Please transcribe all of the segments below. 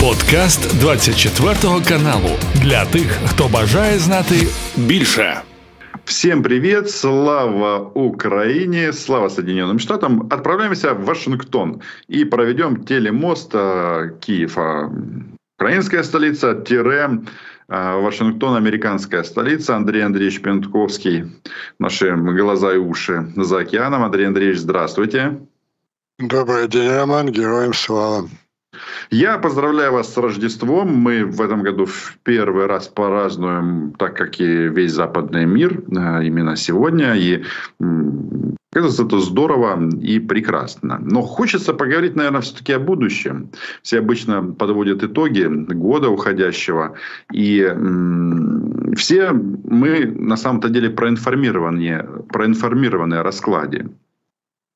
Подкаст 24 каналу для тих, хто бажає знати більше. Всем привет, слава Украине, слава Соединенным Штатам. Отправляемся в Вашингтон и проведем телемост Киев, украинская столица, тире Вашингтон, американская столица. Андрей Андреевич Пентковский, наши глаза и уши за океаном. Андрей Андреевич, здравствуйте. Добрый день, Роман, героям слава. Я поздравляю вас с Рождеством. Мы в этом году в первый раз празднуем, так как и весь западный мир, э, именно сегодня. И Кажется, это здорово и прекрасно. Но хочется поговорить, наверное, все-таки о будущем. Все обычно подводят итоги года уходящего. И все мы на самом-то деле проинформированы, проинформированы о раскладе.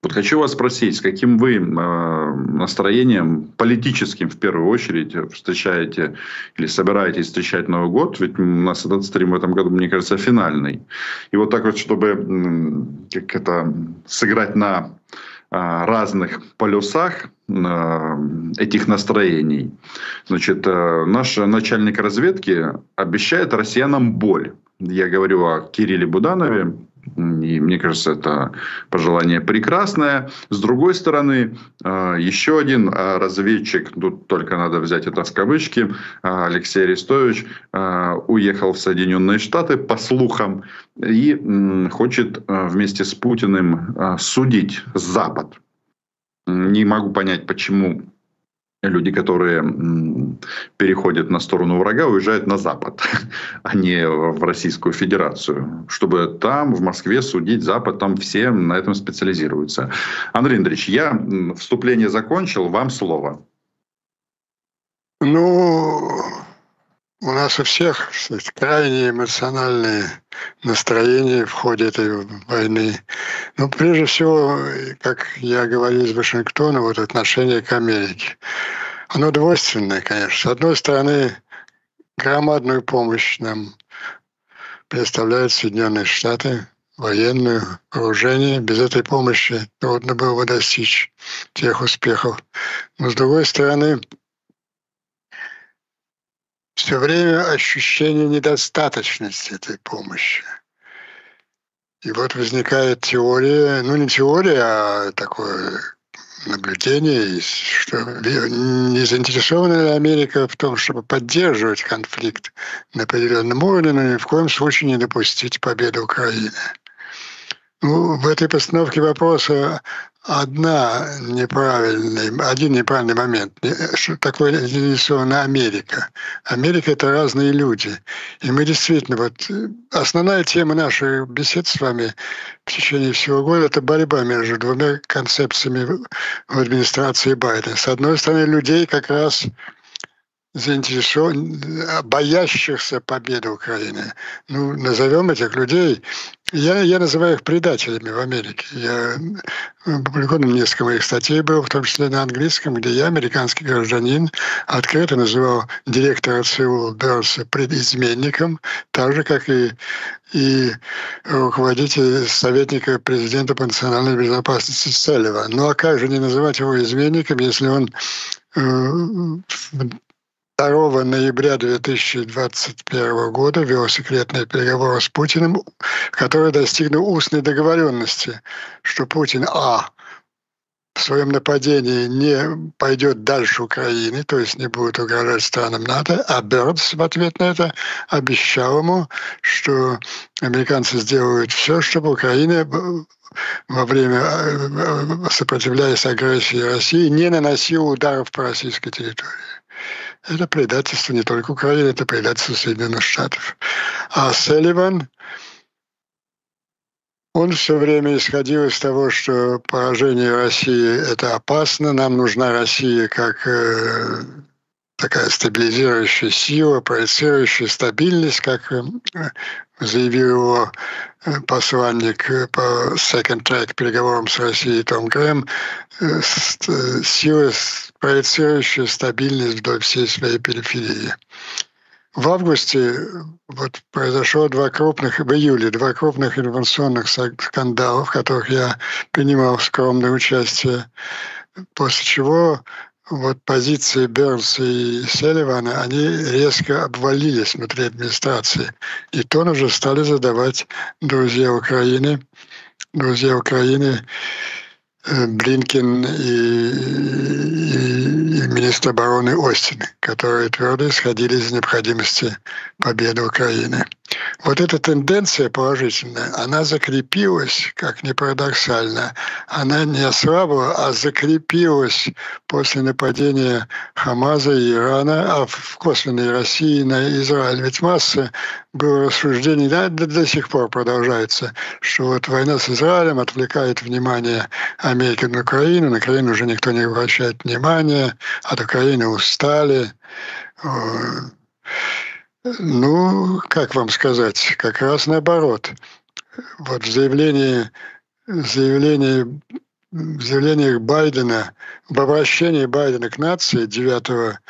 Вот хочу вас спросить, с каким вы э, настроением, политическим в первую очередь, встречаете или собираетесь встречать Новый год? Ведь у нас этот стрим в этом году, мне кажется, финальный. И вот так вот, чтобы как это, сыграть на э, разных полюсах э, этих настроений. Значит, э, наш начальник разведки обещает россиянам боль. Я говорю о Кирилле Буданове, и мне кажется, это пожелание прекрасное. С другой стороны, э, еще один э, разведчик, тут только надо взять это в кавычки, э, Алексей Арестович, уехал в Соединенные Штаты по слухам и хочет вместе с Путиным судить Запад. Не могу понять, почему люди, которые переходят на сторону врага, уезжают на Запад, а не в Российскую Федерацию, чтобы там, в Москве, судить Запад, там все на этом специализируются. Андрей Андреевич, я вступление закончил, вам слово. Ну, у нас у всех сказать, крайне эмоциональные настроения в ходе этой войны. Но прежде всего, как я говорил из Вашингтона, вот отношение к Америке. Оно двойственное, конечно. С одной стороны, громадную помощь нам предоставляют Соединенные Штаты, военную, вооружение. Без этой помощи трудно было бы достичь тех успехов. Но с другой стороны, все время ощущение недостаточности этой помощи. И вот возникает теория, ну не теория, а такое наблюдение, что не заинтересована ли Америка в том, чтобы поддерживать конфликт на определенном уровне, но ни в коем случае не допустить победы Украины. Ну, в этой постановке вопроса одна неправильный, один неправильный момент. Что такое традиционная Америка? Америка — это разные люди. И мы действительно, вот основная тема нашей бесед с вами в течение всего года — это борьба между двумя концепциями в администрации Байдена. С одной стороны, людей как раз заинтересован, боящихся победы Украины. Ну, назовем этих людей, я, я называю их предателями в Америке. Я опубликовано несколько моих статей было, в том числе на английском, где я, американский гражданин, открыто называл директора ЦУ Берса предизменником, так же, как и, и руководитель советника президента по национальной безопасности Селева. Ну а как же не называть его изменником, если он э, 2 ноября 2021 года вел секретные переговоры с Путиным, который достигнул устной договоренности, что Путин А в своем нападении не пойдет дальше Украины, то есть не будет угрожать странам НАТО, а Бернс в ответ на это обещал ему, что американцы сделают все, чтобы Украина во время э, сопротивляясь агрессии России не наносила ударов по российской территории. Это предательство не только Украины, это предательство Соединенных Штатов. А Селливан, он все время исходил из того, что поражение России – это опасно, нам нужна Россия как э, такая стабилизирующая сила, проецирующая стабильность, как э, заявил его э, посланник э, по second track переговорам с Россией Том Грэм, сила, проецирующая стабильность вдоль всей своей периферии. В августе вот произошло два крупных, в июле, два крупных информационных скандалов, в которых я принимал скромное участие, после чего вот позиции Бернса и Селивана, они резко обвалились внутри администрации. И тон уже стали задавать друзья Украины, друзья Украины, Блинкин и, и, и министр обороны Остин, которые твердо исходили из необходимости победы Украины. Вот эта тенденция положительная, она закрепилась, как ни парадоксально, она не ослабла, а закрепилась после нападения Хамаза и Ирана, а в косвенной России на Израиль. Ведь масса было рассуждений, да, до, до сих пор продолжается, что вот война с Израилем отвлекает внимание Америки на Украину, на Украину уже никто не обращает внимания, от Украины устали. Ну, как вам сказать, как раз наоборот. Вот в заявлении, заявлении, в заявлениях Байдена, в обращении Байдена к нации 9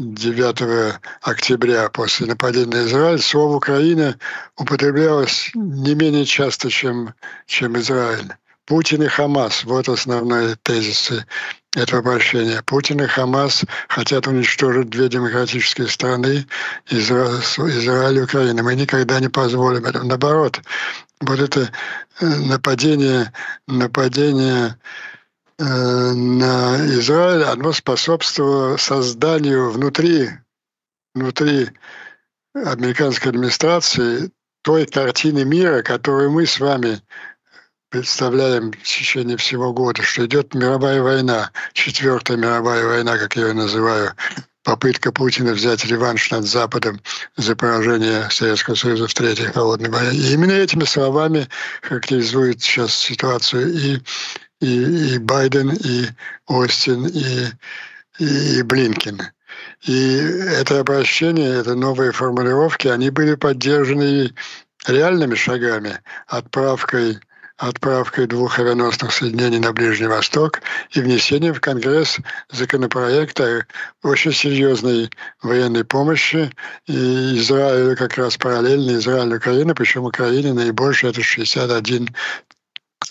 9 октября после нападения на Израиль слово «Украина» употреблялось не менее часто, чем, чем Израиль. Путин и Хамас – вот основные тезисы этого обращения. Путин и Хамас хотят уничтожить две демократические страны, Изра... Израиль и Украина. Мы никогда не позволим этого. Наоборот, вот это э, нападение, нападение на Израиль, оно способствовало созданию внутри, внутри американской администрации той картины мира, которую мы с вами представляем в течение всего года, что идет мировая война, четвертая мировая война, как я ее называю, попытка Путина взять реванш над Западом за поражение Советского Союза в Третьей холодной войне. И именно этими словами характеризует сейчас ситуацию и, и, и Байден, и Остин, и, и, и Блинкин. И это обращение, это новые формулировки, они были поддержаны реальными шагами, отправкой отправкой двух авианосных соединений на Ближний Восток и внесением в Конгресс законопроекта очень серьезной военной помощи и Израилю как раз параллельно Израиль и Украина, причем Украине наибольше это 61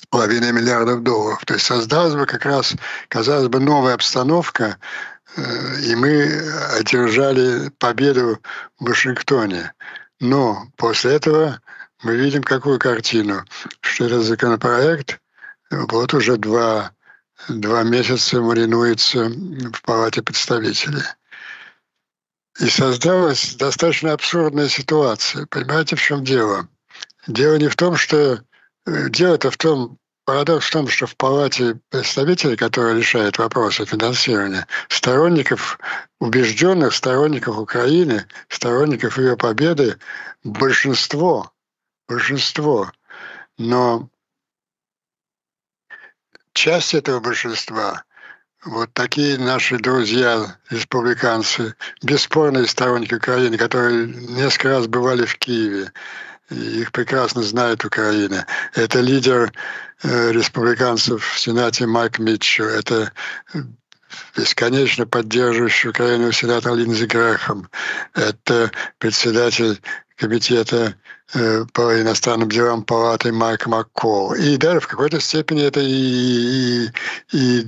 половиной миллиардов долларов. То есть создалась бы как раз, казалось бы, новая обстановка, э, и мы одержали победу в Вашингтоне. Но после этого мы видим какую картину, что этот законопроект вот уже два, два месяца маринуется в Палате представителей. И создалась достаточно абсурдная ситуация. Понимаете, в чем дело? Дело не в том, что... Дело-то в том, парадокс в том, что в Палате представителей, которая решает вопросы финансирования, сторонников, убежденных сторонников Украины, сторонников ее победы, большинство большинство. Но часть этого большинства, вот такие наши друзья, республиканцы, бесспорные сторонники Украины, которые несколько раз бывали в Киеве, их прекрасно знает Украина. Это лидер э, республиканцев в Сенате Майк Митчу. Это бесконечно поддерживающий Украину сенатор Линдзи Грэхэм. Это председатель комитета э, по иностранным делам палаты Майк Маккол. И даже в какой-то степени это и, и, и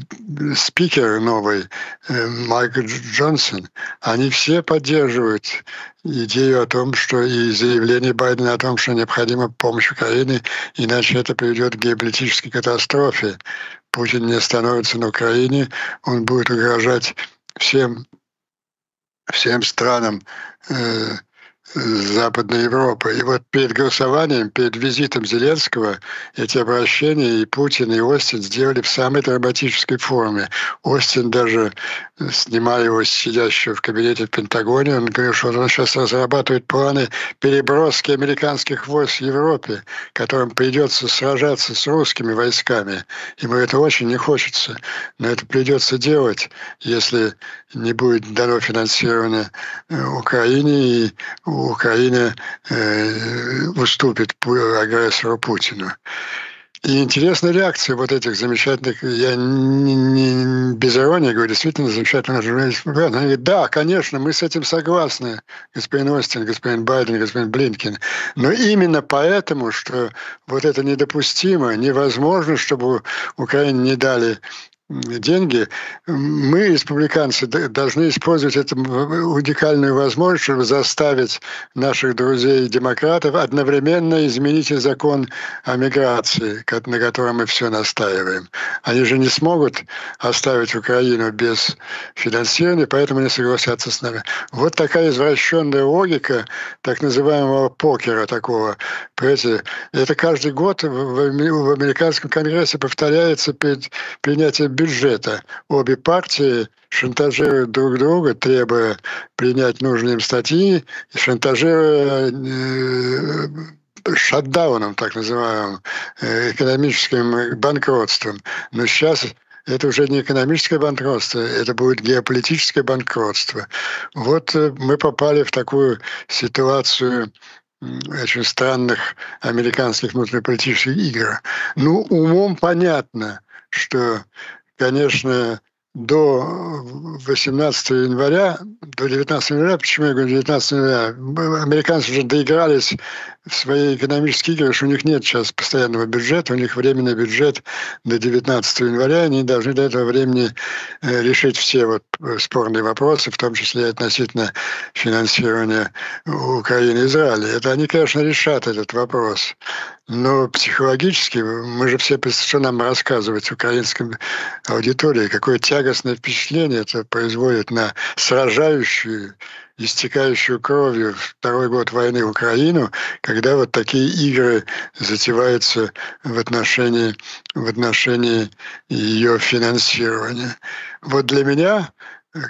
спикер новый э, Майк Джонсон. Они все поддерживают идею о том, что и заявление Байдена о том, что необходима помощь Украине, иначе это приведет к геополитической катастрофе. Путин не остановится на Украине, он будет угрожать всем, всем странам э, Западной Европы. И вот перед голосованием, перед визитом Зеленского эти обращения и Путин, и Остин сделали в самой драматической форме. Остин даже, снимая его сидящего в кабинете в Пентагоне, он говорил, что он сейчас разрабатывает планы переброски американских войск в Европе, которым придется сражаться с русскими войсками. Ему это очень не хочется, но это придется делать, если не будет дано финансирование э, Украине и Украина э, уступит агрессору Путину. И интересная реакция вот этих замечательных, я не, не без иронии говорю, действительно замечательных журналистов. Они говорят, да, конечно, мы с этим согласны, господин Остин, господин Байден, господин Блинкин. Но именно поэтому, что вот это недопустимо, невозможно, чтобы Украине не дали деньги, мы, республиканцы, должны использовать эту уникальную возможность, чтобы заставить наших друзей-демократов одновременно изменить закон о миграции, на котором мы все настаиваем. Они же не смогут оставить Украину без финансирования, поэтому не согласятся с нами. Вот такая извращенная логика так называемого покера такого. Понимаете, это каждый год в американском конгрессе повторяется перед принятием бюджета. Обе партии шантажируют друг друга, требуя принять нужные им статьи, и шантажируя э, шатдауном, так называемым, э, экономическим банкротством. Но сейчас это уже не экономическое банкротство, это будет геополитическое банкротство. Вот э, мы попали в такую ситуацию очень странных американских внутриполитических игр. Ну, умом понятно, что, конечно, до 18 января, до 19 января, почему я говорю 19 января, американцы уже доигрались в свои экономические игры, что у них нет сейчас постоянного бюджета, у них временный бюджет до 19 января, они должны до этого времени э, решить все вот э, спорные вопросы, в том числе относительно финансирования Украины и Израиля. Это они, конечно, решат этот вопрос. Но психологически мы же все, что нам рассказывать украинским аудитории, какое тягостное впечатление это производит на сражающую, истекающую кровью второй год войны Украину, когда вот такие игры затеваются в отношении, в отношении ее финансирования. Вот для меня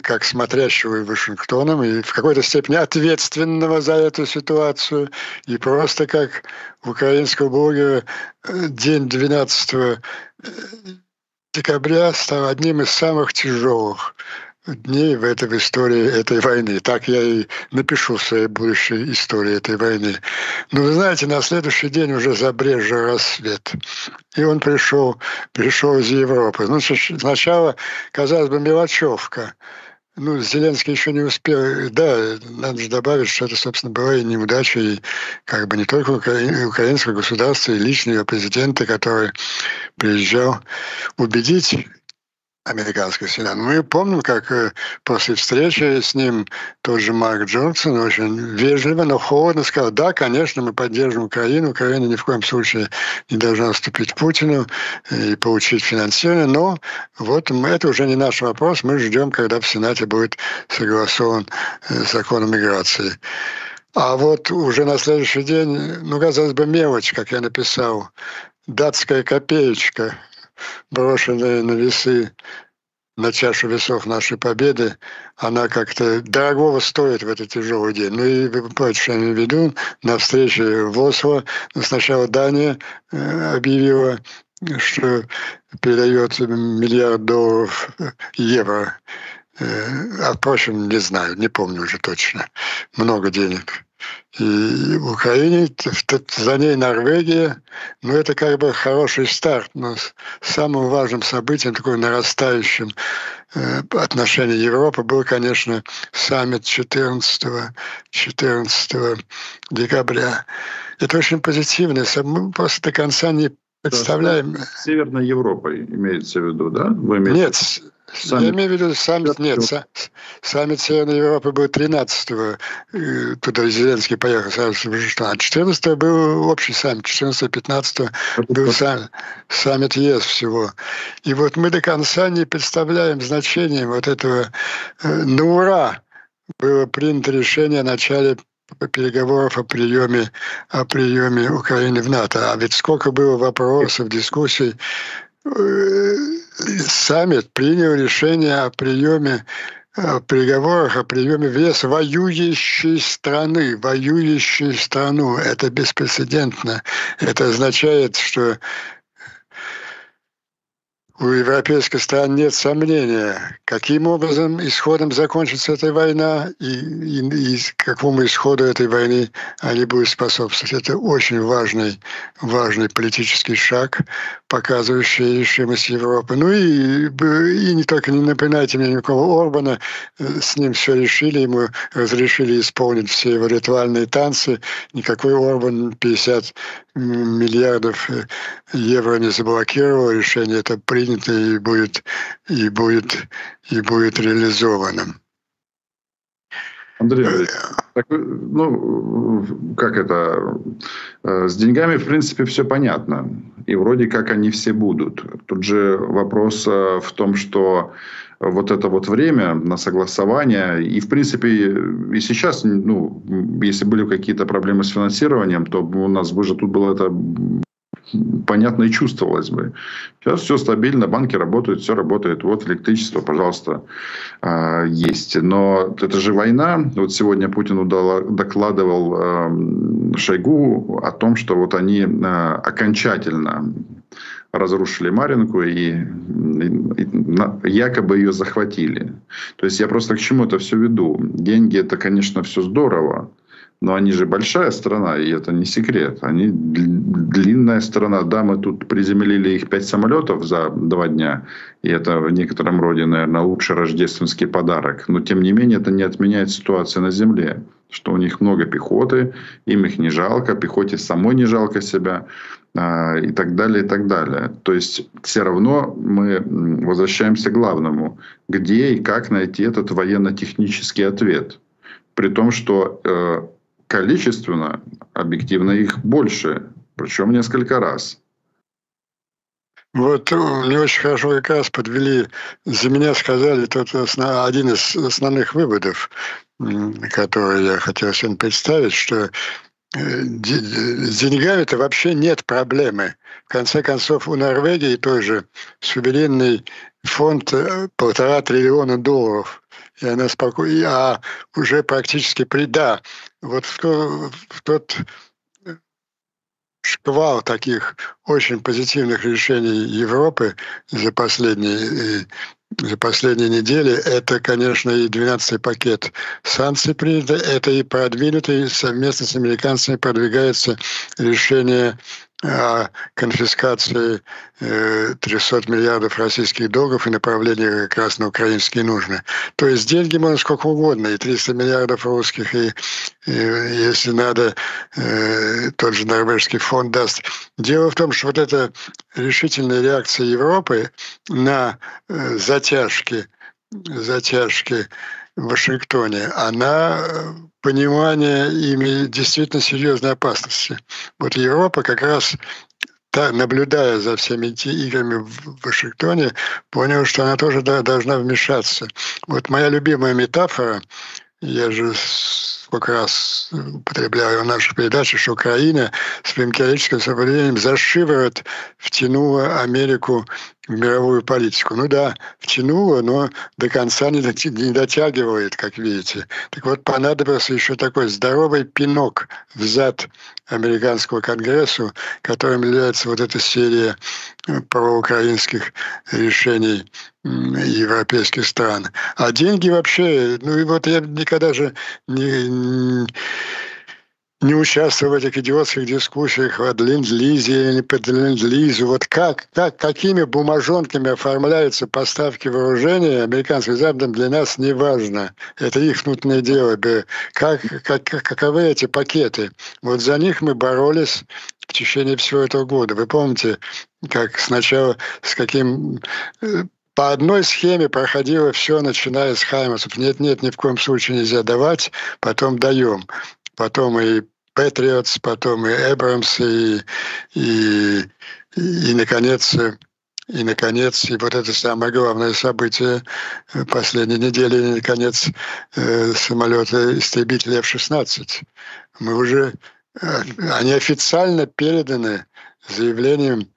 как смотрящего и Вашингтоном, и в какой-то степени ответственного за эту ситуацию, и просто как украинского блогера э, день 12 э, декабря стал одним из самых тяжелых дней в этой истории этой войны. Так я и напишу в своей будущей истории этой войны. Но вы знаете, на следующий день уже забрежил рассвет. И он пришел, пришел из Европы. Ну, сначала, казалось бы, мелочевка. Ну, Зеленский еще не успел. Да, надо же добавить, что это, собственно, была и неудача, и как бы не только укра... украинского государства, и личного президента, который приезжал убедить американского сената. Мы помним, как э, после встречи с ним тот же Марк Джонсон очень вежливо, но холодно сказал, да, конечно, мы поддержим Украину, Украина ни в коем случае не должна уступить Путину и получить финансирование, но вот это уже не наш вопрос, мы ждем, когда в Сенате будет согласован э, закон о миграции. А вот уже на следующий день, ну, казалось бы, мелочь, как я написал, датская копеечка – брошенная на весы, на чашу весов нашей победы, она как-то дорогого стоит в этот тяжелый день. Ну и вы понимаете, что я имею в виду, на встрече в Осло сначала Дания э, объявила, что передает миллиард долларов э, евро. А впрочем, не знаю, не помню уже точно. Много денег. И в Украине, за ней Норвегия. Ну, это как бы хороший старт, но самым важным событием, такой нарастающим э, отношении Европы был, конечно, саммит 14, 14 декабря. Это очень позитивно. Мы просто до конца не представляем. Северной Европой имеется в виду, да? Вы имеете... Нет, Саммит. Я имею в виду саммит, нет, са, саммит Северной Европы был 13-го, туда Зеленский поехал в а 14-го был общий саммит, 14-15 был сам, саммит ЕС всего. И вот мы до конца не представляем значения вот этого, э, на ура было принято решение о начале переговоров о приеме, о приеме Украины в НАТО. А ведь сколько было вопросов, дискуссий, э, саммит принял решение о приеме о переговорах о приеме в ЕС воюющей страны, воюющей страну. Это беспрецедентно. Это означает, что у европейских стран нет сомнения, каким образом исходом закончится эта война и, и, и какому исходу этой войны они будут способствовать. Это очень важный, важный политический шаг, показывающий решимость Европы. Ну и, и не только не напоминайте мне никакого Орбана, с ним все решили, ему разрешили исполнить все его ритуальные танцы. Никакой Орбан 50 миллиардов э, евро не заблокировал, решение это принято и будет, и будет, и будет реализовано. Андрей Андреевич, так, ну, как это, э, с деньгами, в принципе, все понятно. И вроде как они все будут. Тут же вопрос э, в том, что вот это вот время на согласование. И, в принципе, и сейчас, ну, если были какие-то проблемы с финансированием, то у нас бы же тут было это понятно и чувствовалось бы. Сейчас все стабильно, банки работают, все работает. Вот электричество, пожалуйста, а, есть. Но это же война. Вот сегодня Путин докладывал а, Шойгу о том, что вот они а, окончательно разрушили Маринку и, и, и якобы ее захватили. То есть я просто к чему это все веду. Деньги это, конечно, все здорово. Но они же большая страна, и это не секрет. Они длинная страна. Да, мы тут приземлили их пять самолетов за два дня. И это в некотором роде, наверное, лучший рождественский подарок. Но, тем не менее, это не отменяет ситуацию на земле. Что у них много пехоты, им их не жалко, пехоте самой не жалко себя и так далее, и так далее. То есть все равно мы возвращаемся к главному. Где и как найти этот военно-технический ответ? При том, что э, количественно, объективно их больше, причем несколько раз. Вот э, мне очень хорошо как раз подвели, за меня сказали тот один из основных выводов, который я хотел сегодня представить, что э, с деньгами это вообще нет проблемы. В конце концов, у Норвегии тоже суверенный фонд э, полтора триллиона долларов. И она спокойно, а уже практически при, да, вот в, то, в тот шквал таких очень позитивных решений Европы за последние за последние недели, это, конечно, и 12-й пакет санкций принято, это и продвинутый совместно с американцами продвигается решение о конфискации 300 э, миллиардов российских долларов и направлении как раз на украинские нужны. То есть деньги можно сколько угодно, и 300 миллиардов русских, и, и если надо, э, тот же норвежский фонд даст. Дело в том, что вот эта решительная реакция Европы на э, затяжки, затяжки в Вашингтоне, она понимание ими действительно серьезной опасности. Вот Европа как раз наблюдая за всеми этими играми в Вашингтоне, понял, что она тоже должна вмешаться. Вот моя любимая метафора, я же сколько раз употребляю в нашей передаче, что Украина своим героическим сопротивлением за шиворот втянула Америку в мировую политику. Ну да, втянула, но до конца не дотягивает, как видите. Так вот, понадобился еще такой здоровый пинок в зад американского конгрессу, которым является вот эта серия э, проукраинских решений европейских стран. А деньги вообще, ну и вот я никогда же не, не участвую в этих идиотских дискуссиях о ленд-лизе или под ленд-лизу. Вот как, как, какими бумажонками оформляются поставки вооружения американских западным для нас не важно. Это их внутреннее дело. Как, как, каковы эти пакеты? Вот за них мы боролись в течение всего этого года. Вы помните, как сначала с каким э, по одной схеме проходило все, начиная с Хаймасов. Нет, нет, ни в коем случае нельзя давать, потом даем. Потом и Патриотс, потом и Эбрамс, и, и, и, наконец, и, наконец, и вот это самое главное событие последней недели, наконец, э, самолеты истребители F-16. Мы уже, э, они официально переданы заявлением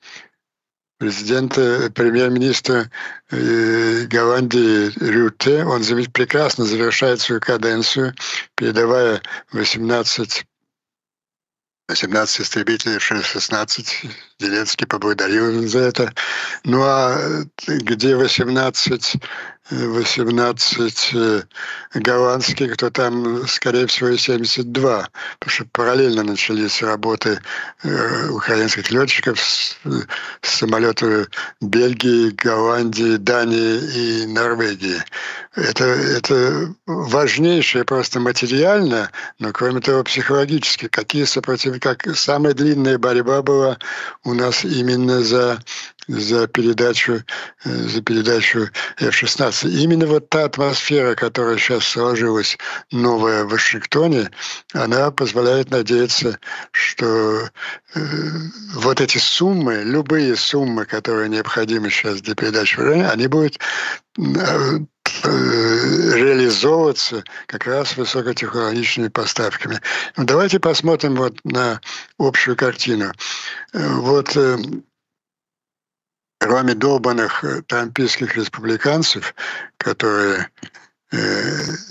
президента, премьер-министра э, Голландии Рюте. Он прекрасно завершает свою каденцию, передавая 18 18 истребителей, 16 Зеленский поблагодарил за это. Ну а где 18 18 э, голландских, то там, скорее всего, и 72, потому что параллельно начались работы э, украинских летчиков с, с самолетов Бельгии, Голландии, Дании и Норвегии. Это, это важнейшее просто материально, но кроме того психологически. Какие сопротивления, как самая длинная борьба была у нас именно за за передачу, э, за передачу F-16. Именно вот та атмосфера, которая сейчас сложилась новая в Вашингтоне, она позволяет надеяться, что э, вот эти суммы, любые суммы, которые необходимы сейчас для передачи вооружения, они будут э, реализовываться как раз высокотехнологичными поставками. Ну, давайте посмотрим вот на общую картину. Вот кроме долбанных э, трампийских республиканцев, которые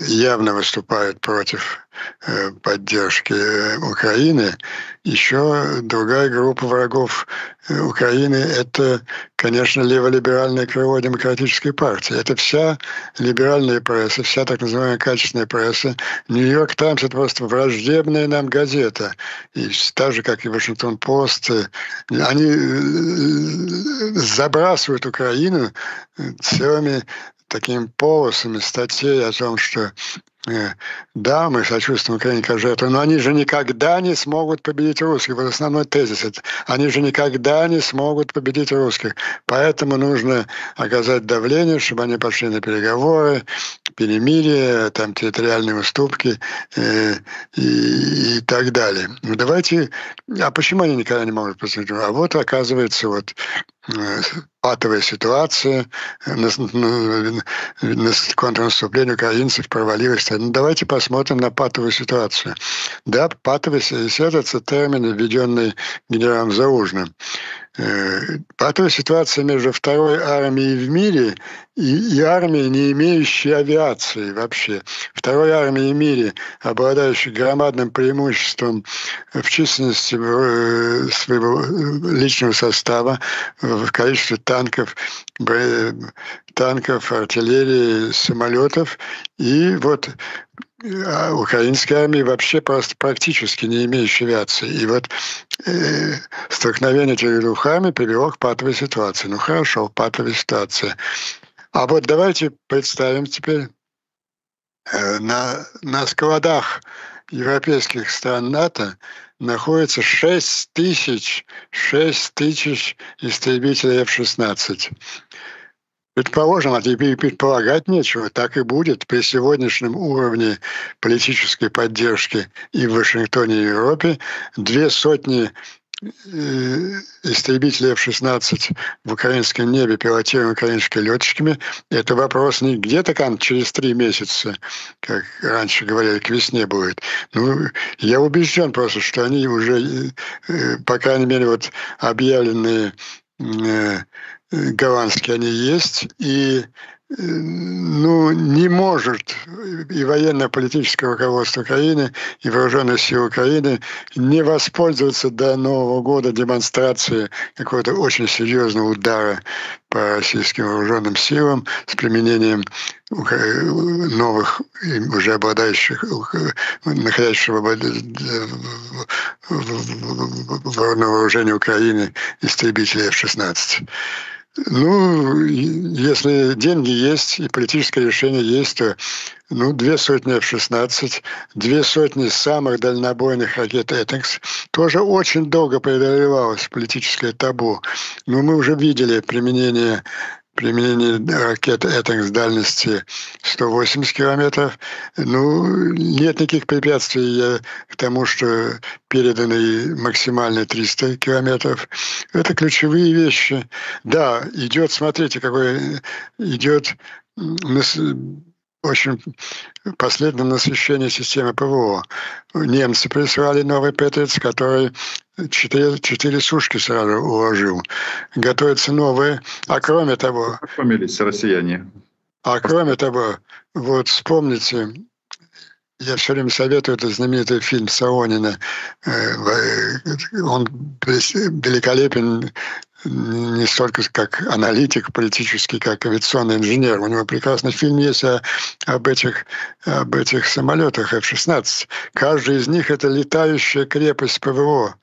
явно выступают против Э, поддержки э, Украины, еще другая группа врагов э, Украины – это, конечно, леволиберальное крыло демократической партии. Это вся либеральная пресса, вся так называемая качественная пресса. «Нью-Йорк Таймс» – это просто враждебная нам газета. И так же, как и «Вашингтон-Пост», они забрасывают Украину целыми такими полосами статей о том, что Э, да, мы сочувствуем Украине как жертве, но они же никогда не смогут победить русских. Вот основной тезис. Это, они же никогда не смогут победить русских. Поэтому нужно оказать давление, чтобы они пошли на переговоры, перемирие, там территориальные уступки э, и, и так далее. Ну давайте... А почему они никогда не могут поступить? А вот оказывается вот э, патовая ситуация, на, на, на контрнаступление украинцев провалилось. Ну, давайте посмотрим на патовую ситуацию. Да, патовая ситуация – это термин, введенный генералом Заужным. Э, патовая ситуация между второй армией в мире и, и армией, не имеющей авиации вообще. Второй армией в мире, обладающей громадным преимуществом в численности э, своего личного состава, в количестве танков, танков, артиллерии, самолетов. И вот а украинской армии вообще просто практически не имеющей авиации. И вот э, столкновение двух армий привело к патовой ситуации. Ну хорошо, патовая ситуация. А вот давайте представим теперь э, на, на складах европейских стран НАТО находится 6 тысяч, 6 тысяч истребителей F-16. Предположим, а теперь предполагать нечего, так и будет при сегодняшнем уровне политической поддержки и в Вашингтоне, и в Европе. Две сотни э, истребителей F-16 в украинском небе, пилотируемые украинскими летчиками, это вопрос не где-то там через три месяца, как раньше говорили, к весне будет. Ну, я убежден просто, что они уже, э, э, по крайней мере, вот объявленные голландские они есть, и ну, не может и военно-политическое руководство Украины, и вооруженные силы Украины не воспользоваться до Нового года демонстрацией какого-то очень серьезного удара по российским вооруженным силам с применением новых, уже обладающих, находящихся в вооружении Украины истребителей F-16. Ну, если деньги есть и политическое решение есть, то ну, две сотни F-16, две сотни самых дальнобойных ракет «Этекс» тоже очень долго преодолевалось политическое табу. Но мы уже видели применение применение ракет «Этак» с дальности 180 километров. Ну, нет никаких препятствий к тому, что переданы максимально 300 километров. Это ключевые вещи. Да, идет, смотрите, какой идет очень последнее насыщение системы ПВО. Немцы прислали новый Петрец, который четыре, четыре сушки сразу уложил. Готовятся новые. А кроме того... Помились россияне. А кроме того, вот вспомните, я все время советую этот знаменитый фильм Саонина. Он великолепен не столько как аналитик политический, как авиационный инженер. У него прекрасный фильм есть о, об, этих, об этих самолетах F-16. Каждый из них – это летающая крепость ПВО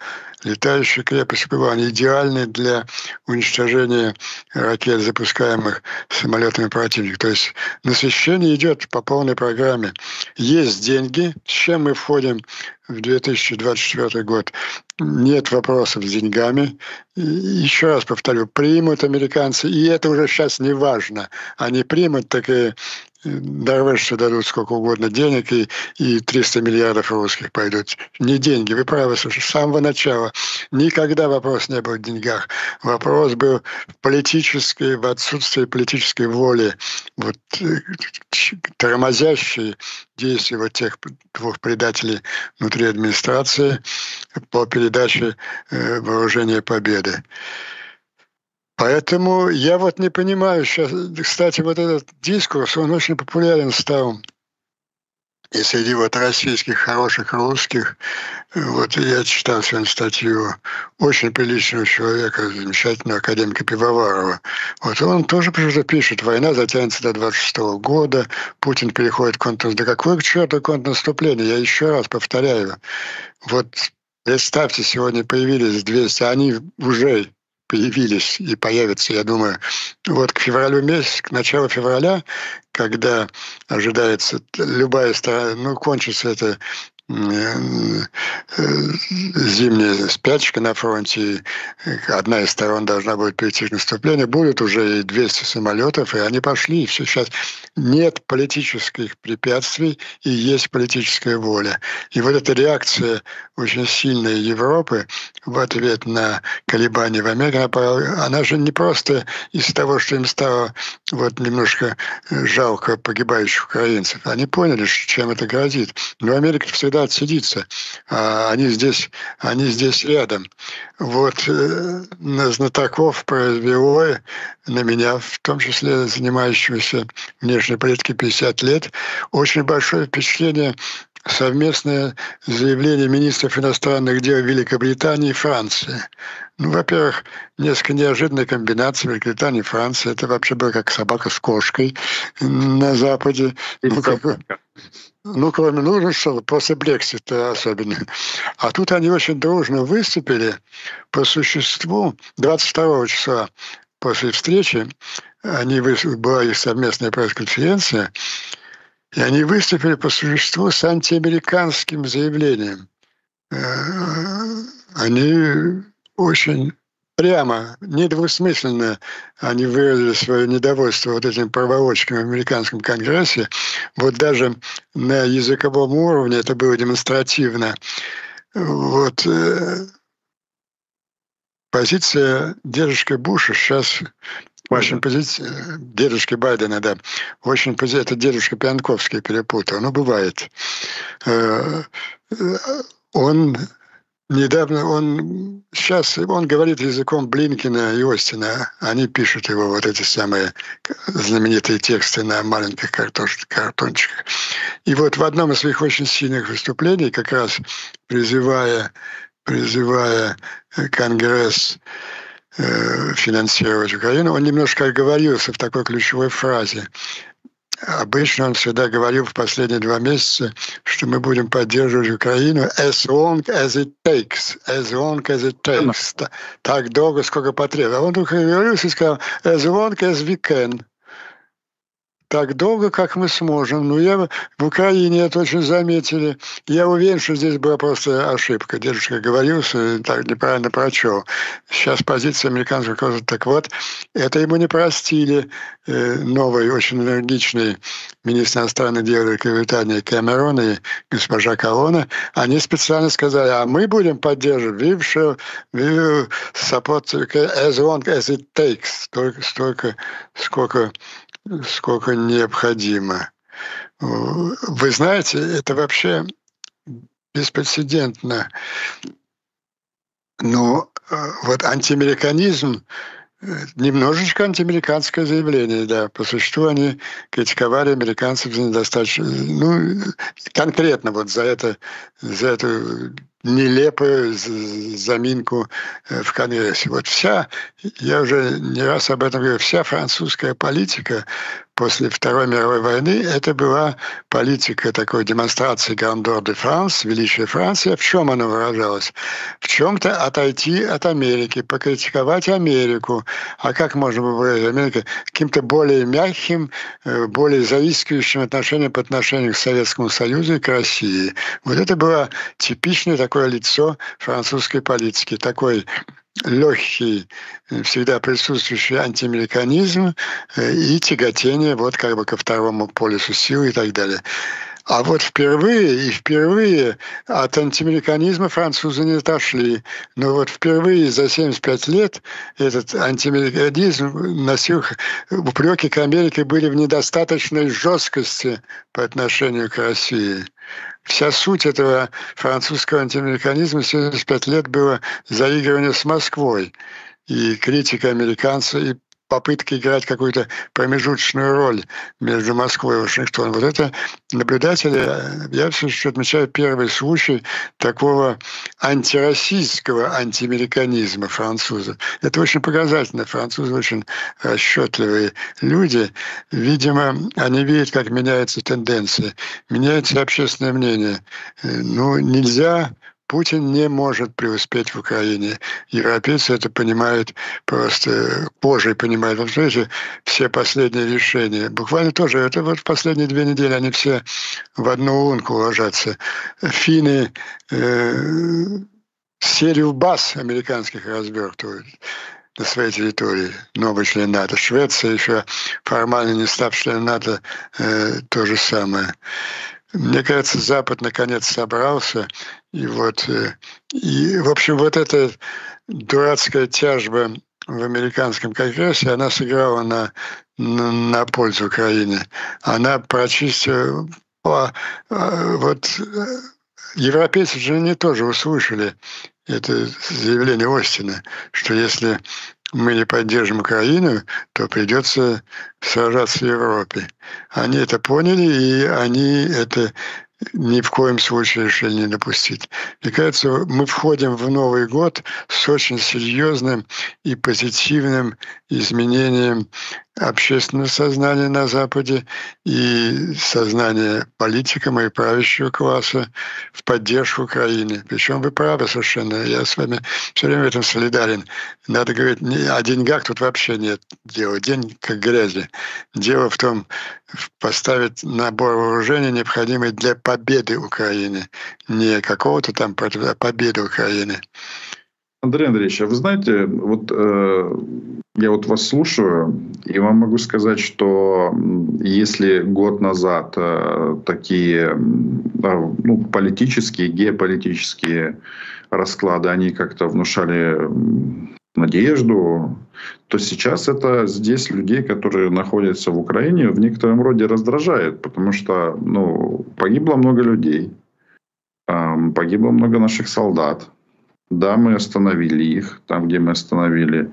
летающие крепости ПВО, они идеальны для уничтожения ракет, запускаемых самолетами противника. То есть насыщение идет по полной программе. Есть деньги, с чем мы входим в 2024 год. Нет вопросов с деньгами. И еще раз повторю, примут американцы, и это уже сейчас не важно. Они примут, такие Норвежцы дадут сколько угодно денег, и, и 300 миллиардов русских пойдут. Не деньги, вы правы, с самого начала. Никогда вопрос не был в деньгах. Вопрос был в политической, в отсутствии политической воли, вот э, тормозящие действия вот тех двух предателей внутри администрации по передаче э, вооружения победы. Поэтому я вот не понимаю сейчас, кстати, вот этот дискурс, он очень популярен стал и среди вот российских хороших русских, вот я читал сегодня статью очень приличного человека, замечательного академика Пивоварова. Вот он тоже почему-то пишет, война затянется до 26 года, Путин переходит в контрнаступление. Да какое к черту контрнаступление? Я еще раз повторяю. Вот представьте, сегодня появились 200, они уже появились и появятся, я думаю, вот к февралю месяц, к началу февраля, когда ожидается любая страна, ну, кончится это зимняя спячка на фронте, одна из сторон должна будет перейти к наступлению, будет уже и 200 самолетов, и они пошли. И все сейчас нет политических препятствий, и есть политическая воля. И вот эта реакция очень сильной Европы в ответ на колебания в Америке, она, она же не просто из того, что им стало вот немножко жалко погибающих украинцев. Они поняли, чем это грозит. Но Америка всегда отсидится. А они здесь, они здесь рядом. Вот э, на знатоков произвело на меня, в том числе занимающегося внешней политикой 50 лет, очень большое впечатление совместное заявление министров иностранных дел Великобритании и Франции. Ну, во-первых, несколько неожиданная комбинация Великобритании и Франции. Это вообще было как собака с кошкой на Западе. Ну, как, ну, кроме, ну, что, после Брексита особенно. А тут они очень дружно выступили по существу 22 числа после встречи. Они, была их совместная пресс-конференция, и они выступили по существу с антиамериканским заявлением. Э, они очень прямо, недвусмысленно они выразили свое недовольство вот этим проволочкам в американском конгрессе. Вот даже на языковом уровне это было демонстративно. Вот э, позиция дедушки Буша сейчас очень позиция, дедушки Байдена, да, очень позиция, это дедушка Пьянковский перепутал, ну, бывает. Э, э, он Недавно он сейчас он говорит языком Блинкина и Остина. Они пишут его вот эти самые знаменитые тексты на маленьких картончиках. И вот в одном из своих очень сильных выступлений, как раз призывая, призывая Конгресс э, финансировать Украину, он немножко оговорился в такой ключевой фразе. Обычно он всегда говорил в последние два месяца, что мы будем поддерживать Украину as long as it takes, as long as it takes, так долго, сколько потребуется. А он только говорил и сказал as long as we can так долго, как мы сможем. Но я в Украине это очень заметили. Я уверен, что здесь была просто ошибка. Дедушка говорил, что так неправильно прочел. Сейчас позиция американского руководства. Так вот, это ему не простили. Э, новый, очень энергичный министр иностранных дел Великобритании Кэмерон и госпожа Колона, они специально сказали, а мы будем поддерживать we support as long as it takes, столько, столько сколько сколько необходимо. Вы знаете, это вообще беспрецедентно. Но э, вот антиамериканизм Немножечко антиамериканское заявление, да. По существу они критиковали американцев за недостаточно... Ну, конкретно вот за это, за эту нелепую заминку э, в Конгрессе. Вот вся, я уже не раз об этом говорю, вся французская политика после Второй мировой войны, это была политика такой демонстрации Грандор де Франс, величия Франции. В чем она выражалась? В чем-то отойти от Америки, покритиковать Америку. А как можно выразить Америку? Каким-то более мягким, э, более заискивающим отношением по отношению к Советскому Союзу и к России. Вот это было типичное такое лицо французской политики. Такой легкий, э, всегда присутствующий антиамериканизм э, и тяготение вот как бы ко второму полюсу силы и так далее. А вот впервые и впервые от антиамериканизма французы не отошли. Но вот впервые за 75 лет этот антиамериканизм носил упреки к Америке были в недостаточной жесткости по отношению к России вся суть этого французского антиамериканизма 75 лет было заигрывание с Москвой. И критика американцев, и попытки играть какую-то промежуточную роль между Москвой и Вашингтоном. Вот это наблюдатели, я все-таки отмечаю первый случай такого антироссийского антиамериканизма французов. Это очень показательно. Французы очень расчетливые люди. Видимо, они видят, как меняются тенденции, меняется общественное мнение. Ну, нельзя Путин не может преуспеть в Украине. Европейцы это понимают просто позже понимают. Вот смотрите, все последние решения, буквально тоже, это вот последние две недели они все в одну лунку ложатся. Финны э, серию баз американских развертывают на своей территории, новый член НАТО. Швеция еще формально не став членом НАТО, э, то же самое. Мне кажется, Запад наконец собрался, и вот, э, и, в общем, вот эта дурацкая тяжба в американском конгрессе, она сыграла на, на, на пользу Украине. Она прочистила, а, вот, э, европейцы же они тоже услышали это заявление Остина, что если мы не поддержим Украину, то придется сражаться в Европе. Они это поняли, и они это ни в коем случае решили не допустить. Мне кажется, мы входим в Новый год с очень серьезным и позитивным изменением общественного сознания на Западе и сознания политикам и правящего класса в поддержку Украины. Причем вы правы совершенно. Я с вами все время в этом солидарен. Надо говорить, не, о деньгах тут вообще нет дела. День как грязи. Дело в том, поставить набор вооружений, необходимый для победы Украины. Не какого-то там а победы Украины. Андрей Андреевич, а вы знаете, вот э, я вот вас слушаю, и вам могу сказать, что если год назад э, такие э, ну, политические, геополитические расклады, они как-то внушали надежду, то сейчас это здесь людей, которые находятся в Украине, в некотором роде раздражает, потому что ну, погибло много людей, э, погибло много наших солдат, да, мы остановили их там, где мы остановили.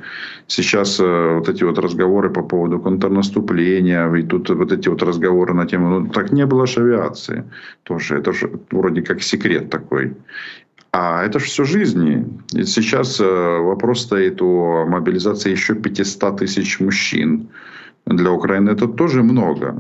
Сейчас э, вот эти вот разговоры по поводу контрнаступления, и тут вот эти вот разговоры на тему, ну, так не было же авиации тоже. Это же вроде как секрет такой. А это же все жизни. И сейчас э, вопрос стоит о мобилизации еще 500 тысяч мужчин. Для Украины это тоже много.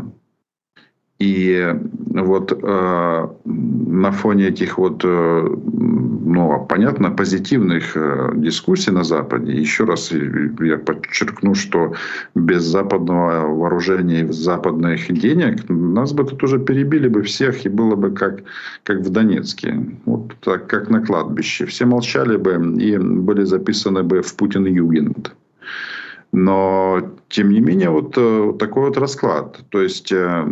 И вот э, на фоне этих вот, э, ну, понятно, позитивных э, дискуссий на Западе, еще раз я подчеркну, что без западного вооружения и западных денег нас бы тут уже перебили бы всех, и было бы как, как в Донецке, вот так, как на кладбище. Все молчали бы и были записаны бы в Путин-Югенд. Но, тем не менее, вот, э, вот такой вот расклад. То есть, э,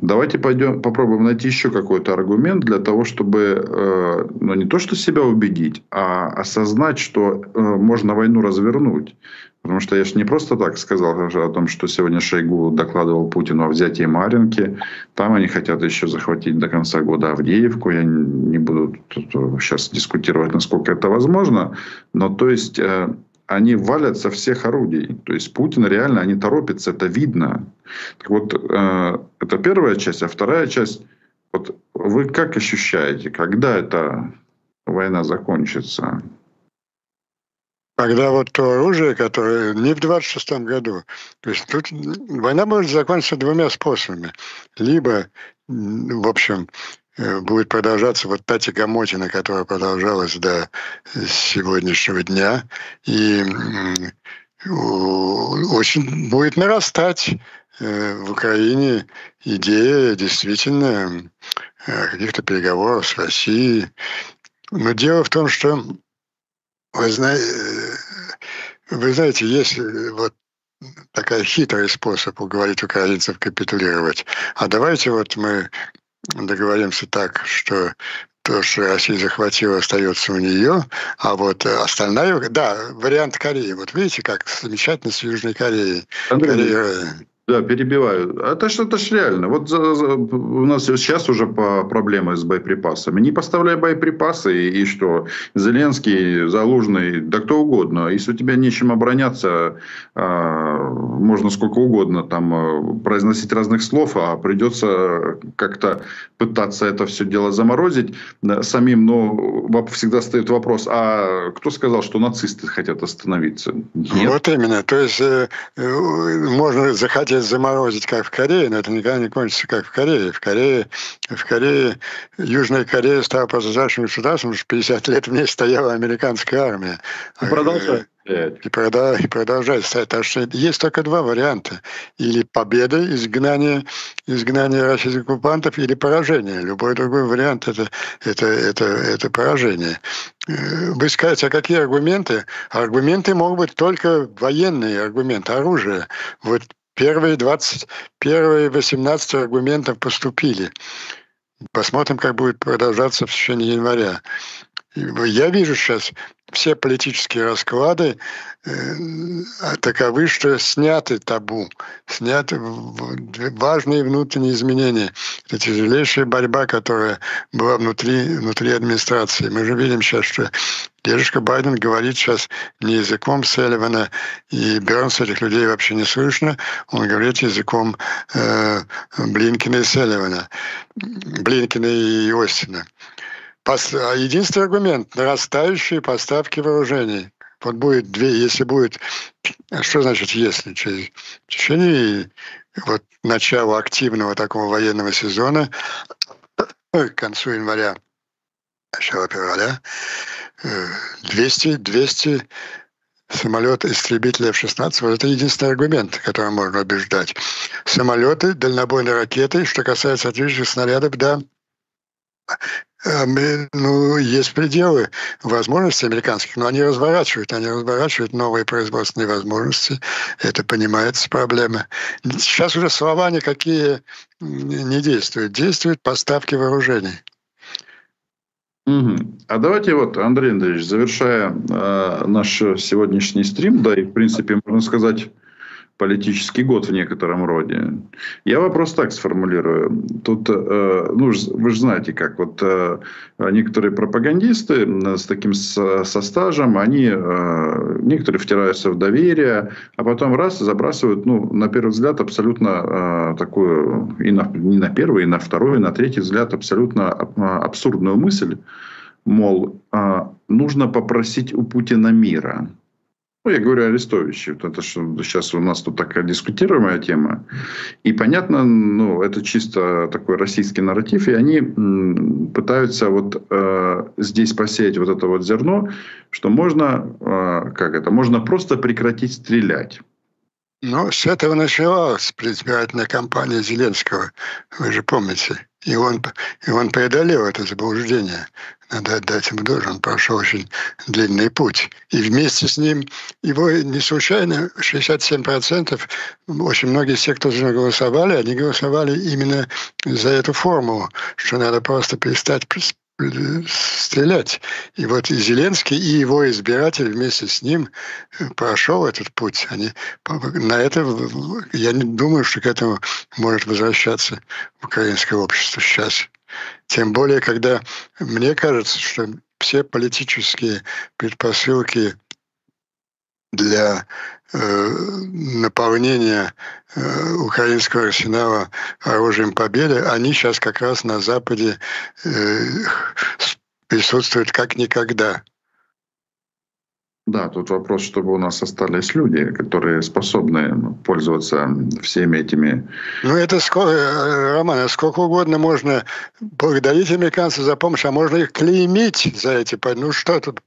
давайте пойдем, попробуем найти еще какой-то аргумент для того, чтобы, э, ну, не то, что себя убедить, а осознать, что можно войну развернуть. Потому что я же не просто так сказал о том, что сегодня Шойгу докладывал Путину о взятии Маринки. Там они хотят еще захватить до конца года Авдеевку. Я не буду сейчас дискутировать, насколько это возможно. Но то есть они валят со всех орудий. То есть Путин реально, они торопятся, это видно. Так вот, э, это первая часть. А вторая часть, Вот вы как ощущаете, когда эта война закончится? Когда вот то оружие, которое не в 26 году, то есть тут война может закончиться двумя способами. Либо, в общем, будет продолжаться вот та тягомотина, которая продолжалась до сегодняшнего дня, и очень будет нарастать э, в Украине идея действительно э, каких-то переговоров с Россией. Но дело в том, что вы знаете, вы знаете, есть вот такой хитрый способ уговорить украинцев капитулировать. А давайте вот мы договоримся так, что то, что Россия захватила, остается у нее, а вот остальная, да, вариант Кореи. Вот видите, как замечательно с Южной Кореей. Андрей, Корея, да, перебиваю. Это ж, это ж реально. Вот за, за, у нас сейчас уже по проблемы с боеприпасами. Не поставляй боеприпасы, и, и что? Зеленский, Залужный, да кто угодно. Если у тебя нечем обороняться, э, можно сколько угодно там э, произносить разных слов, а придется как-то пытаться это все дело заморозить самим. Но всегда стоит вопрос, а кто сказал, что нацисты хотят остановиться? Нет? Вот именно. То есть э, э можно захотеть хотеть заморозить, как в Корее, но это никогда не кончится, как в Корее. В Корее, в Корее Южная Корея стала подлежащим государством, потому что 50 лет в ней стояла американская армия. И продолжает. И, продолжать, и продолжать стоять. Так что есть только два варианта. Или победа, изгнание, изгнание российских оккупантов, или поражение. Любой другой вариант это, это, это, это поражение. Э, вы скажете, а какие аргументы? Аргументы могут быть только военные аргументы, оружие. Вот Первые 20, первые 18 аргументов поступили. Посмотрим, как будет продолжаться в течение января. Я вижу сейчас все политические расклады э, таковы, что сняты табу, сняты важные внутренние изменения. Это тяжелейшая борьба, которая была внутри, внутри администрации. Мы же видим сейчас, что дедушка Байден говорит сейчас не языком Селливана, и Бернс этих людей вообще не слышно. Он говорит языком э, Блинкина и Селливана, Блинкина и Остина. А единственный аргумент – нарастающие поставки вооружений. Вот будет две, если будет, что значит если? Через, в течение вот начала активного такого военного сезона, к концу января, начало февраля, 200, 200 самолеты истребителей F-16. Вот это единственный аргумент, который можно убеждать. Самолеты, дальнобойные ракеты, что касается отличных снарядов, да, ну, есть пределы возможностей американских, но они разворачивают, они разворачивают новые производственные возможности. Это понимается проблема. Сейчас уже слова никакие не действуют. Действуют поставки вооружений. Угу. А давайте вот, Андрей Андреевич, завершая э, наш сегодняшний стрим, да, и в принципе, можно сказать, политический год в некотором роде. Я вопрос так сформулирую. Тут, э, ну, вы же знаете, как вот э, некоторые пропагандисты с таким со стажем, они э, некоторые втираются в доверие, а потом раз забрасывают, ну, на первый взгляд, абсолютно такую, и на, не на первый, и на второй, и на третий взгляд, абсолютно абсурдную мысль, мол, нужно попросить у Путина мира. Ну, я говорю о Арестовиче. Вот это что сейчас у нас тут такая дискутируемая тема. И понятно, ну, это чисто такой российский нарратив. И они пытаются вот э, здесь посеять вот это вот зерно, что можно, э, как это, можно просто прекратить стрелять. Ну, с этого началась предизбирательная кампания Зеленского. Вы же помните. И он, и он преодолел это заблуждение. Надо отдать ему должен. Он прошел очень длинный путь. И вместе с ним его не случайно 67%, очень многие из тех, кто за него голосовали, они голосовали именно за эту формулу, что надо просто перестать стрелять. И вот и Зеленский, и его избиратель вместе с ним э, прошел этот путь. Они, на это, я не думаю, что к этому может возвращаться украинское общество сейчас. Тем более, когда мне кажется, что все политические предпосылки для э, наполнения э, украинского арсенала оружием победы, они сейчас как раз на Западе э, присутствуют как никогда. Да, тут вопрос, чтобы у нас остались люди, которые способны пользоваться всеми этими... Ну, это сколько, э, Роман, сколько угодно можно благодарить американцев за помощь, а можно их клеймить за эти... Ну, что тут?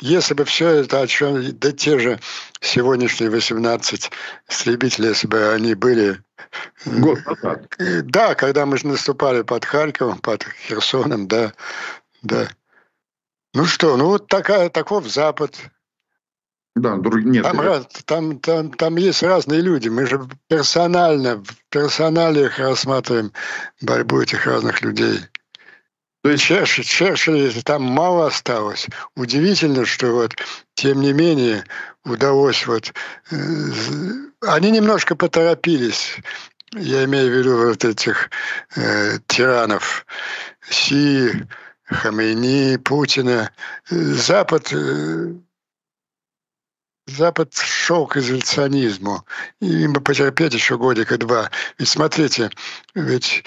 Если бы все это, о чем... Да те же сегодняшние 18 истребителей, если бы они были э, Год назад. Э, да, когда мы же наступали под Харьковом, под Херсоном, да, да. Ну что, ну вот такая, таков Запад. Да, друг... нет. Там, раз, там, там, там есть разные люди. Мы же персонально, в персоналиях рассматриваем борьбу этих разных людей. То есть Черчилль, Черчилль там мало осталось. Удивительно, что вот, тем не менее, удалось вот... Э, они немножко поторопились. Я имею в виду вот этих э, тиранов. Си, Хамейни, Путина. Запад э, Запад шел к изоляционизму. И им бы потерпеть еще годика два. Ведь смотрите, ведь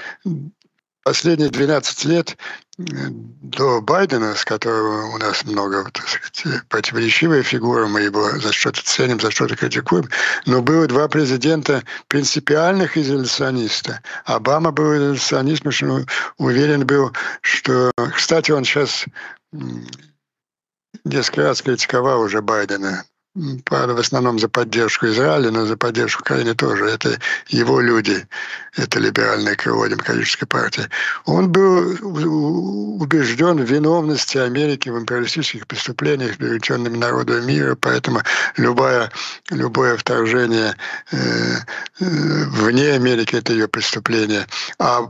последние 12 лет э, до Байдена, с которого у нас много, так сказать, противоречивая фигура, мы его за что-то ценим, за что-то критикуем, но было два президента принципиальных изоляциониста. Обама был изоляционист, потому что уверен был, что... Кстати, он сейчас несколько раз критиковал уже Байдена в основном за поддержку Израиля, но за поддержку Украины тоже. Это его люди, это либеральное крыло демократической партии. Он был убежден в виновности Америки в империалистических преступлениях, привлеченными народу мира, поэтому любое, любое вторжение э, э, вне Америки – это ее преступление. А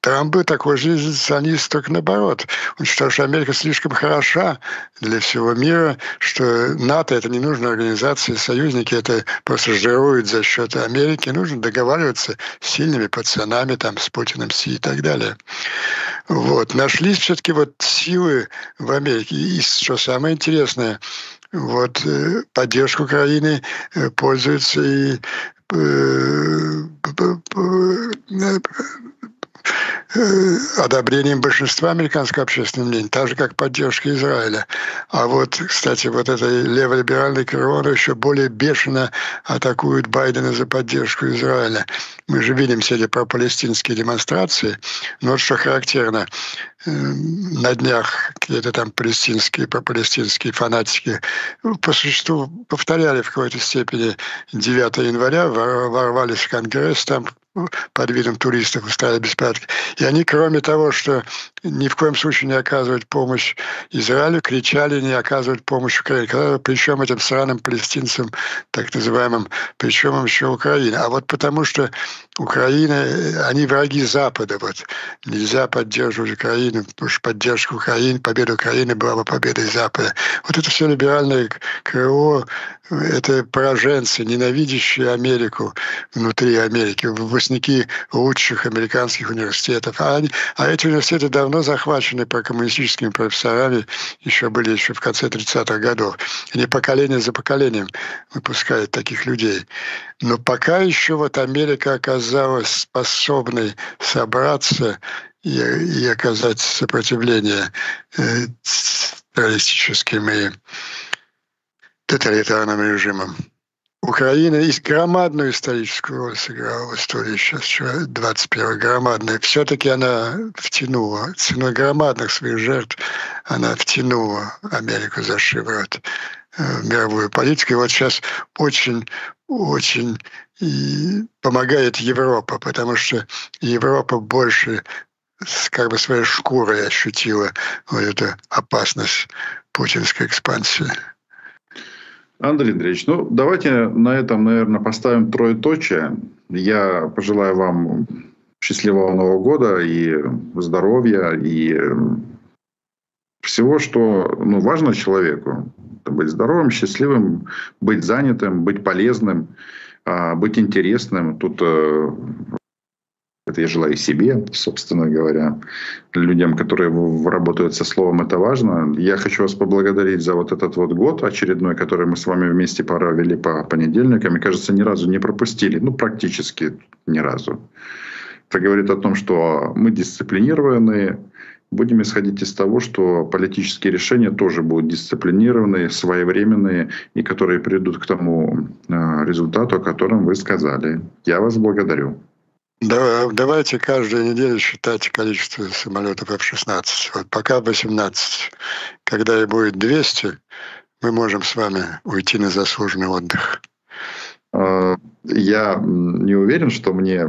Трамп был такой же изоляционист, только наоборот. Он считал, что Америка слишком хороша для всего мира, что НАТО НАТО это не нужно организации, союзники это просто жируют за счет Америки. Нужно договариваться с сильными пацанами, там, с Путиным, Си и так далее. Вот. Нашлись все-таки вот силы в Америке. И что самое интересное, вот э, поддержку Украины э, пользуется и Э, одобрением большинства американского общественного мнения, так же, как поддержка Израиля. А вот, кстати, вот это леволиберальный крыло еще более бешено атакует Байдена за поддержку Израиля. Мы же видим все эти пропалестинские демонстрации. Но вот что характерно, э, на днях какие-то там палестинские, пропалестинские фанатики по существу повторяли в какой-то степени 9 января, ворвались в Конгресс, там под видом туристов устраивали беспорядки. И они, кроме того, что ни в коем случае не оказывать помощь Израилю, кричали не оказывать помощь Украине. Причем этим сраным палестинцам, так называемым, причем еще Украина. А вот потому что Украина, они враги Запада. Вот. Нельзя поддерживать Украину, потому что поддержка Украины, победа Украины была бы победой Запада. Вот это все либеральное крыло, это пораженцы, ненавидящие Америку внутри Америки, выпускники лучших американских университетов. А, они, а эти университеты давно захвачены прокоммунистическими профессорами, еще были еще в конце 30-х годов. Они поколение за поколением выпускают таких людей. Но пока еще вот Америка оказалась способной собраться и, и оказать сопротивление э, террористическим и тоталитарным режимам. Украина громадную историческую роль сыграла в истории сейчас, 21 громадная. Все-таки она втянула, ценой громадных своих жертв, она втянула Америку за шиворот э, в мировую политику. И вот сейчас очень, очень и помогает Европа, потому что Европа больше как бы своей шкурой ощутила вот эту опасность путинской экспансии. Андрей Андреевич, ну давайте на этом, наверное, поставим троеточие. Я пожелаю вам счастливого Нового года и здоровья, и всего, что ну, важно человеку. Быть здоровым, счастливым, быть занятым, быть полезным, а, быть интересным. Тут э, Это я желаю себе, собственно говоря, людям, которые работают со словом, это важно. Я хочу вас поблагодарить за вот этот вот год очередной, который мы с вами вместе провели по понедельникам. И, кажется, ни разу не пропустили. Ну, практически ни разу. Это говорит о том, что мы дисциплинированные, будем исходить из того, что политические решения тоже будут дисциплинированные, своевременные и которые придут к тому э, результату, о котором вы сказали. Я вас благодарю. Да, давайте каждую неделю считать количество самолетов F-16. Вот пока 18. Когда и будет 200, мы можем с вами уйти на заслуженный отдых. Э, я не уверен, что мне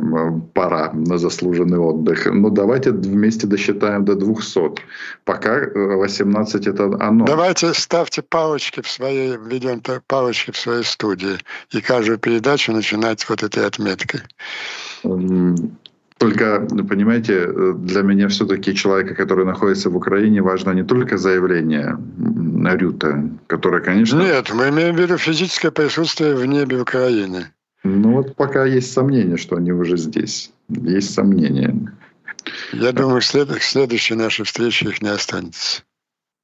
пора на заслуженный отдых. Но давайте вместе досчитаем до 200. Пока 18 э, это оно. Давайте ставьте палочки в своей, введем палочки в своей студии. И каждую передачу начинать вот этой отметкой. Только, понимаете, для меня все-таки человека, который находится в Украине, важно не только заявление Рюта, которое, конечно... Нет, мы имеем в виду физическое присутствие в небе Украины. Ну вот пока есть сомнения, что они уже здесь. Есть сомнения. Я думаю, к следующей нашей встрече их не останется.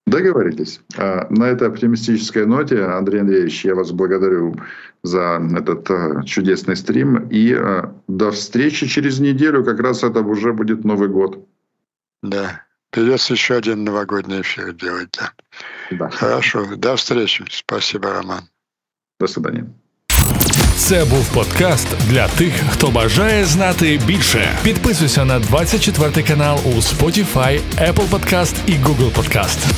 Договорились. А, на этой оптимистической ноте, Андрей Андреевич, я вас благодарю за этот а, чудесный стрим. И а, до встречи через неделю. Как раз это уже будет Новый год. Да. Придется еще один новогодний эфир делать, да. да. Хорошо. До встречи. Спасибо, Роман. До свидания. Це був подкаст для тих, хто бажає знати більше. Підписуйся на 24 канал у Spotify, Apple Podcast і Google Podcast.